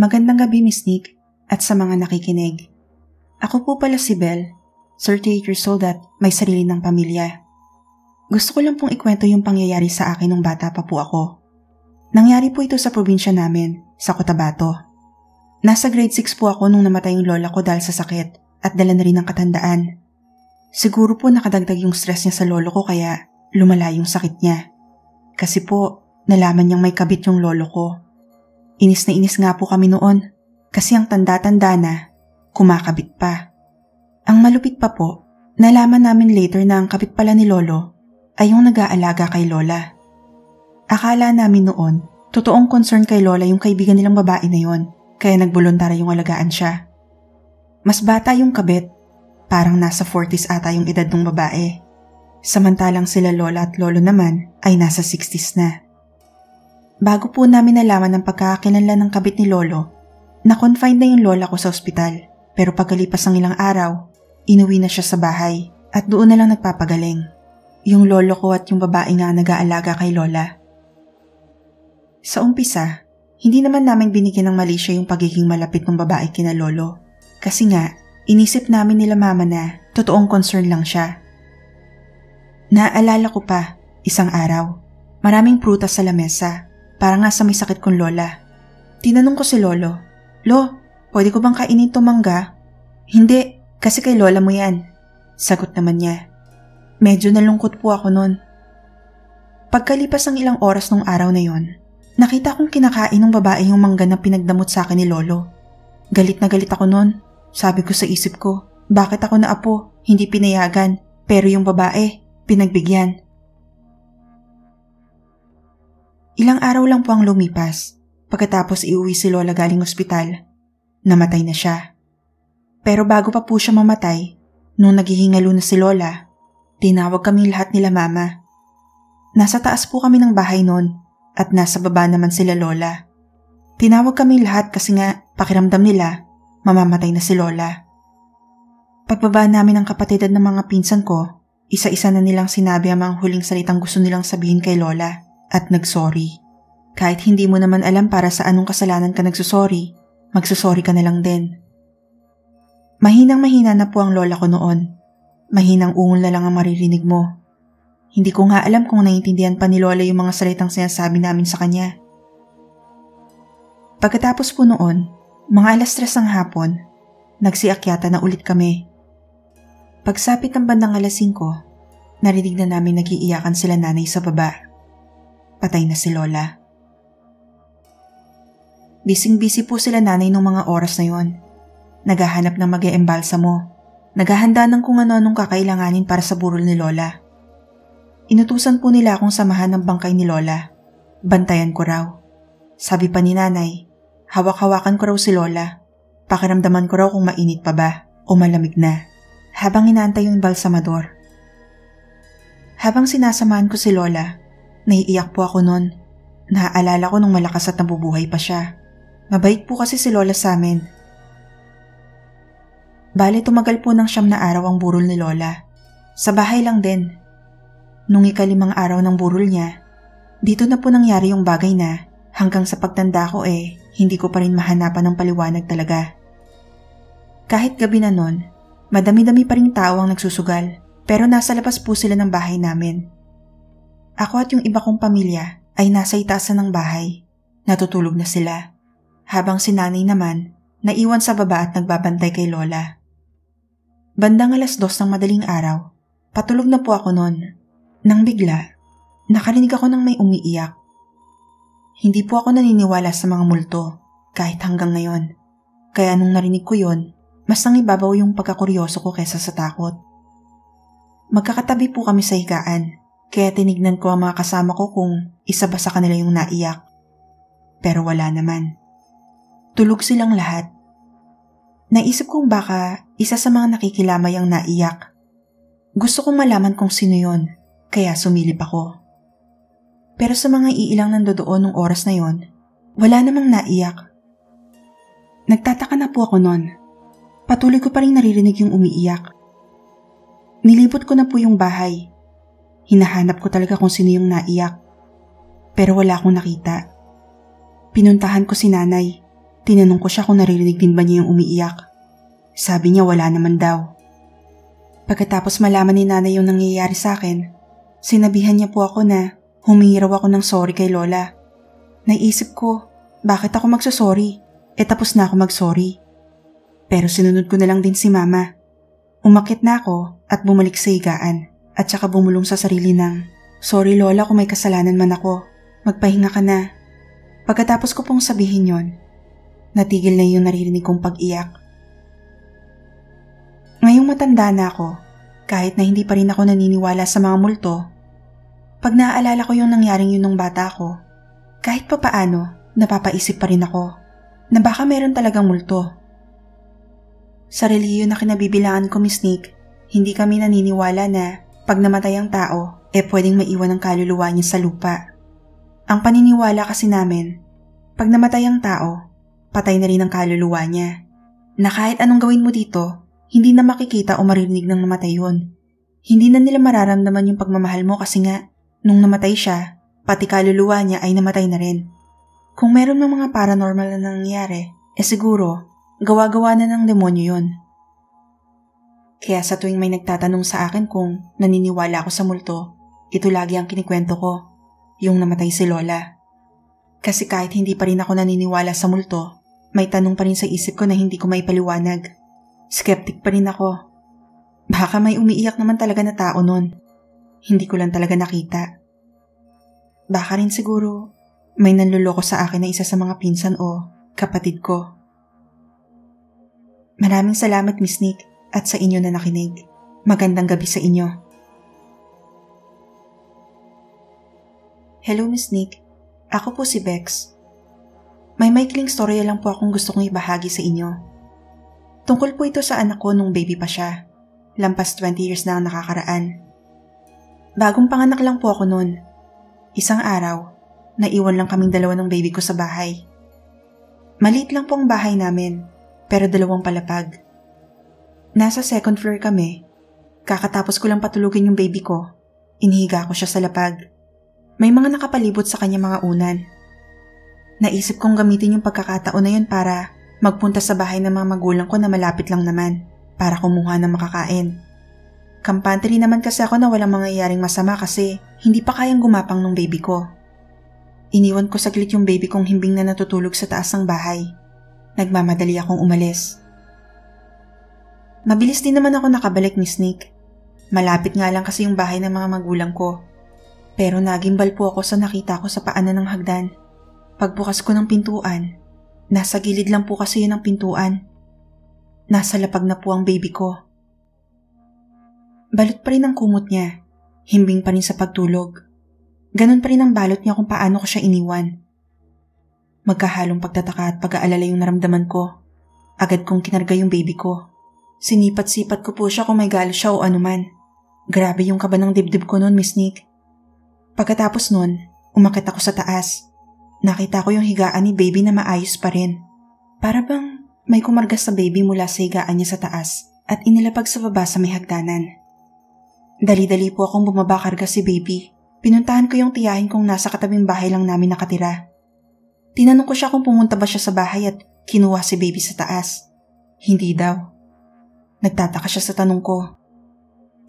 Magandang gabi, Miss Nick, at sa mga nakikinig. Ako po pala si Belle, 38 years old at may sarili ng pamilya. Gusto ko lang pong ikwento yung pangyayari sa akin nung bata pa po ako. Nangyari po ito sa probinsya namin, sa Cotabato. Nasa grade 6 po ako nung namatay yung lola ko dahil sa sakit at dala na rin ng katandaan. Siguro po nakadagdag yung stress niya sa lolo ko kaya lumala yung sakit niya. Kasi po, nalaman niyang may kabit yung lolo ko. Inis na inis nga po kami noon kasi ang tanda-tanda na, kumakabit pa. Ang malupit pa po, nalaman namin later na ang kabit pala ni lolo ay yung nag-aalaga kay Lola. Akala namin noon, totoong concern kay Lola yung kaibigan nilang babae na yon, kaya nagbolontara yung alagaan siya. Mas bata yung kabit, parang nasa 40s ata yung edad ng babae. Samantalang sila Lola at Lolo naman ay nasa 60s na. Bago po namin nalaman ang pagkakakilanlan ng kabit ni Lolo, na-confine na yung Lola ko sa ospital pero pagkalipas ng ilang araw, inuwi na siya sa bahay at doon na lang nagpapagaling. Yung lolo ko at yung babae nga nag-aalaga kay Lola. Sa umpisa, hindi naman namin binigyan ng mali siya yung pagiging malapit ng babae kina lolo. Kasi nga, inisip namin nila mama na totoong concern lang siya. Naaalala ko pa, isang araw, maraming prutas sa lamesa, para nga sa may sakit kong lola. Tinanong ko si lolo, Lo, pwede ko bang kainin itong mangga? Hindi, kasi kay lola mo yan. Sagot naman niya. Medyo nalungkot po ako noon. Pagkalipas ng ilang oras nung araw na yon, nakita kong kinakain ng babae yung mangga na pinagdamot sa akin ni Lolo. Galit na galit ako noon. Sabi ko sa isip ko, bakit ako na apo, hindi pinayagan, pero yung babae, pinagbigyan. Ilang araw lang po ang lumipas. Pagkatapos iuwi si Lola galing ospital, namatay na siya. Pero bago pa po siya mamatay, nung naghihingalo na si Lola, Tinawag kami lahat nila mama. Nasa taas po kami ng bahay noon at nasa baba naman sila lola. Tinawag kami lahat kasi nga pakiramdam nila mamamatay na si lola. Pagbaba namin ng kapatid at ng mga pinsan ko, isa-isa na nilang sinabi ang mga huling salitang gusto nilang sabihin kay lola at nagsorry. Kahit hindi mo naman alam para sa anong kasalanan ka nagsusorry, magsusorry ka na lang din. Mahinang mahina na po ang lola ko noon Mahinang ungol na lang ang maririnig mo. Hindi ko nga alam kung naiintindihan pa ni Lola yung mga salitang sinasabi namin sa kanya. Pagkatapos po noon, mga alas tres ng hapon, nagsiakyata na ulit kami. Pagsapit ng bandang alas 5, narinig na namin nagiiyakan sila nanay sa baba. Patay na si Lola. Bising-bisi po sila nanay nung mga oras na yon. Naghahanap ng mag eembalsa mo Naghahanda ng kung ano-anong kakailanganin para sa burol ni Lola. Inutusan po nila akong samahan ng bangkay ni Lola. Bantayan ko raw. Sabi pa ni nanay, hawak-hawakan ko raw si Lola. Pakiramdaman ko raw kung mainit pa ba o malamig na. Habang inaantay yung balsamador. Habang sinasamahan ko si Lola, naiiyak po ako noon. Naaalala ko nung malakas at nabubuhay pa siya. Mabait po kasi si Lola sa amin Bale tumagal po ng siyam na araw ang burol ni Lola. Sa bahay lang din. Nung ikalimang araw ng burol niya, dito na po nangyari yung bagay na hanggang sa pagtanda ko eh, hindi ko pa rin mahanapan ng paliwanag talaga. Kahit gabi na nun, madami-dami pa rin tao ang nagsusugal pero nasa labas po sila ng bahay namin. Ako at yung iba kong pamilya ay nasa itasan ng bahay. Natutulog na sila. Habang si nanay naman, naiwan sa baba at nagbabantay kay Lola. Bandang alas dos ng madaling araw, patulog na po ako noon. Nang bigla, nakarinig ako ng may umiiyak. Hindi po ako naniniwala sa mga multo kahit hanggang ngayon. Kaya nung narinig ko yon, mas nangibabaw yung pagkakuryoso ko kesa sa takot. Magkakatabi po kami sa higaan, kaya tinignan ko ang mga kasama ko kung isa ba sa kanila yung naiyak. Pero wala naman. Tulog silang lahat Naisip kong baka isa sa mga nakikilamay ang naiyak. Gusto kong malaman kung sino yon, kaya sumilip ako. Pero sa mga iilang nandoon nung oras na yon, wala namang naiyak. Nagtataka na po ako noon. Patuloy ko pa rin naririnig yung umiiyak. Nilibot ko na po yung bahay. Hinahanap ko talaga kung sino yung naiyak. Pero wala akong nakita. Pinuntahan ko si nanay Tinanong ko siya kung naririnig din ba niya yung umiiyak. Sabi niya wala naman daw. Pagkatapos malaman ni nanay yung nangyayari sa akin, sinabihan niya po ako na humingi raw ako ng sorry kay Lola. Naisip ko, bakit ako magsasorry? E tapos na ako magsorry. Pero sinunod ko na lang din si mama. Umakit na ako at bumalik sa higaan at saka bumulong sa sarili ng, Sorry Lola kung may kasalanan man ako. Magpahinga ka na. Pagkatapos ko pong sabihin yon, natigil na yung naririnig kong pag-iyak. Ngayong matanda na ako, kahit na hindi pa rin ako naniniwala sa mga multo, pag naaalala ko yung nangyaring yun nung bata ko, kahit pa paano, napapaisip pa rin ako na baka meron talagang multo. Sa reliyon na kinabibilangan ko, Miss Nick, hindi kami naniniwala na pag namatay ang tao, eh pwedeng maiwan ang kaluluwa niya sa lupa. Ang paniniwala kasi namin, pag namatay ang tao, patay na rin ang kaluluwa niya. Na kahit anong gawin mo dito, hindi na makikita o maririnig ng namatay yun. Hindi na nila mararamdaman yung pagmamahal mo kasi nga Nung namatay siya, pati kaluluwa niya ay namatay na rin. Kung meron ng mga paranormal na nangyayari, eh siguro, gawa-gawa na ng demonyo yon. Kaya sa tuwing may nagtatanong sa akin kung naniniwala ako sa multo, ito lagi ang kinikwento ko, yung namatay si Lola. Kasi kahit hindi pa rin ako naniniwala sa multo, may tanong pa rin sa isip ko na hindi ko maipaliwanag. Skeptic pa rin ako. Baka may umiiyak naman talaga na tao nun. Hindi ko lang talaga nakita. Baka rin siguro may nanluloko sa akin na isa sa mga pinsan o kapatid ko. Maraming salamat Miss Nick at sa inyo na nakinig. Magandang gabi sa inyo. Hello Miss Nick, ako po si Bex. May maikling storya lang po akong gusto kong ibahagi sa inyo. Tungkol po ito sa anak ko nung baby pa siya. Lampas 20 years na ang nakakaraan. Bagong panganak lang po ako noon. Isang araw, naiwan lang kaming dalawa ng baby ko sa bahay. Maliit lang po ang bahay namin, pero dalawang palapag. Nasa second floor kami. Kakatapos ko lang patulugin yung baby ko. Inihiga ko siya sa lapag. May mga nakapalibot sa kanya mga unan. Naisip kong gamitin yung pagkakataon na yun para magpunta sa bahay ng mga magulang ko na malapit lang naman para kumuha ng makakain. Kampante rin naman kasi ako na walang mangyayaring masama kasi hindi pa kayang gumapang ng baby ko. Iniwan ko saglit yung baby kong himbing na natutulog sa taas ng bahay. Nagmamadali akong umalis. Mabilis din naman ako nakabalik ni Snake. Malapit nga lang kasi yung bahay ng mga magulang ko. Pero nagimbal po ako sa nakita ko sa paanan ng hagdan. Pagbukas ko ng pintuan, nasa gilid lang po kasi yun ang pintuan. Nasa lapag na po ang baby ko. Balot pa rin ang kumot niya. Himbing pa rin sa pagtulog. Ganon pa rin ang balot niya kung paano ko siya iniwan. Magkahalong pagtataka at pag-aalala yung naramdaman ko. Agad kong kinarga yung baby ko. Sinipat-sipat ko po siya kung may galo siya o anuman. Grabe yung kaba ng dibdib ko noon, Miss Nick. Pagkatapos noon, umakit ako sa taas. Nakita ko yung higaan ni baby na maayos pa rin. Para bang may kumargas sa baby mula sa higaan niya sa taas at inilapag sa baba sa may hagdanan. Dali-dali po akong bumaba karga si baby. Pinuntahan ko yung tiyahin kong nasa katabing bahay lang namin nakatira. Tinanong ko siya kung pumunta ba siya sa bahay at kinuha si baby sa taas. Hindi daw. Nagtataka siya sa tanong ko.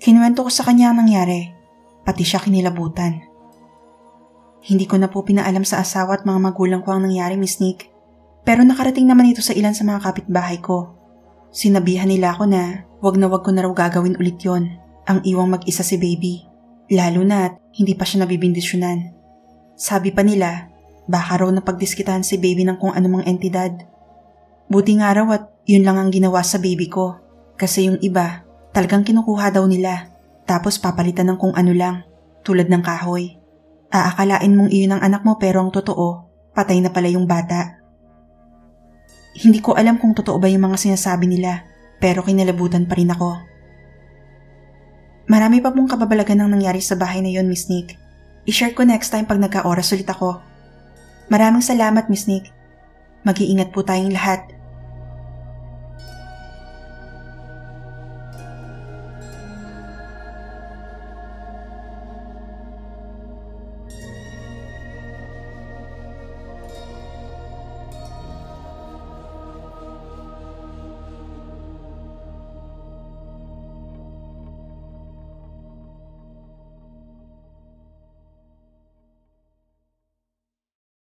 Kinuwento ko sa kanya ang nangyari, pati siya kinilabutan. Hindi ko na po pinaalam sa asawa at mga magulang ko ang nangyari, Miss Nick. Pero nakarating naman ito sa ilan sa mga kapitbahay ko. Sinabihan nila ako na wag na wag ko na raw gagawin ulit yon ang iwang mag-isa si baby. Lalo na't hindi pa siya nabibindisyonan. Sabi pa nila, baka raw napagdiskitahan si baby ng kung anumang entidad. Buti nga raw at yun lang ang ginawa sa baby ko. Kasi yung iba, talagang kinukuha daw nila. Tapos papalitan ng kung ano lang, tulad ng kahoy. Aakalain mong iyon ang anak mo pero ang totoo, patay na pala yung bata. Hindi ko alam kung totoo ba yung mga sinasabi nila, pero kinalabutan pa rin ako. Marami pa pong kababalagan ang nangyari sa bahay na yon, Miss Nick. I-share ko next time pag nagka-oras ulit ako. Maraming salamat, Miss Nick. Mag-iingat po tayong lahat.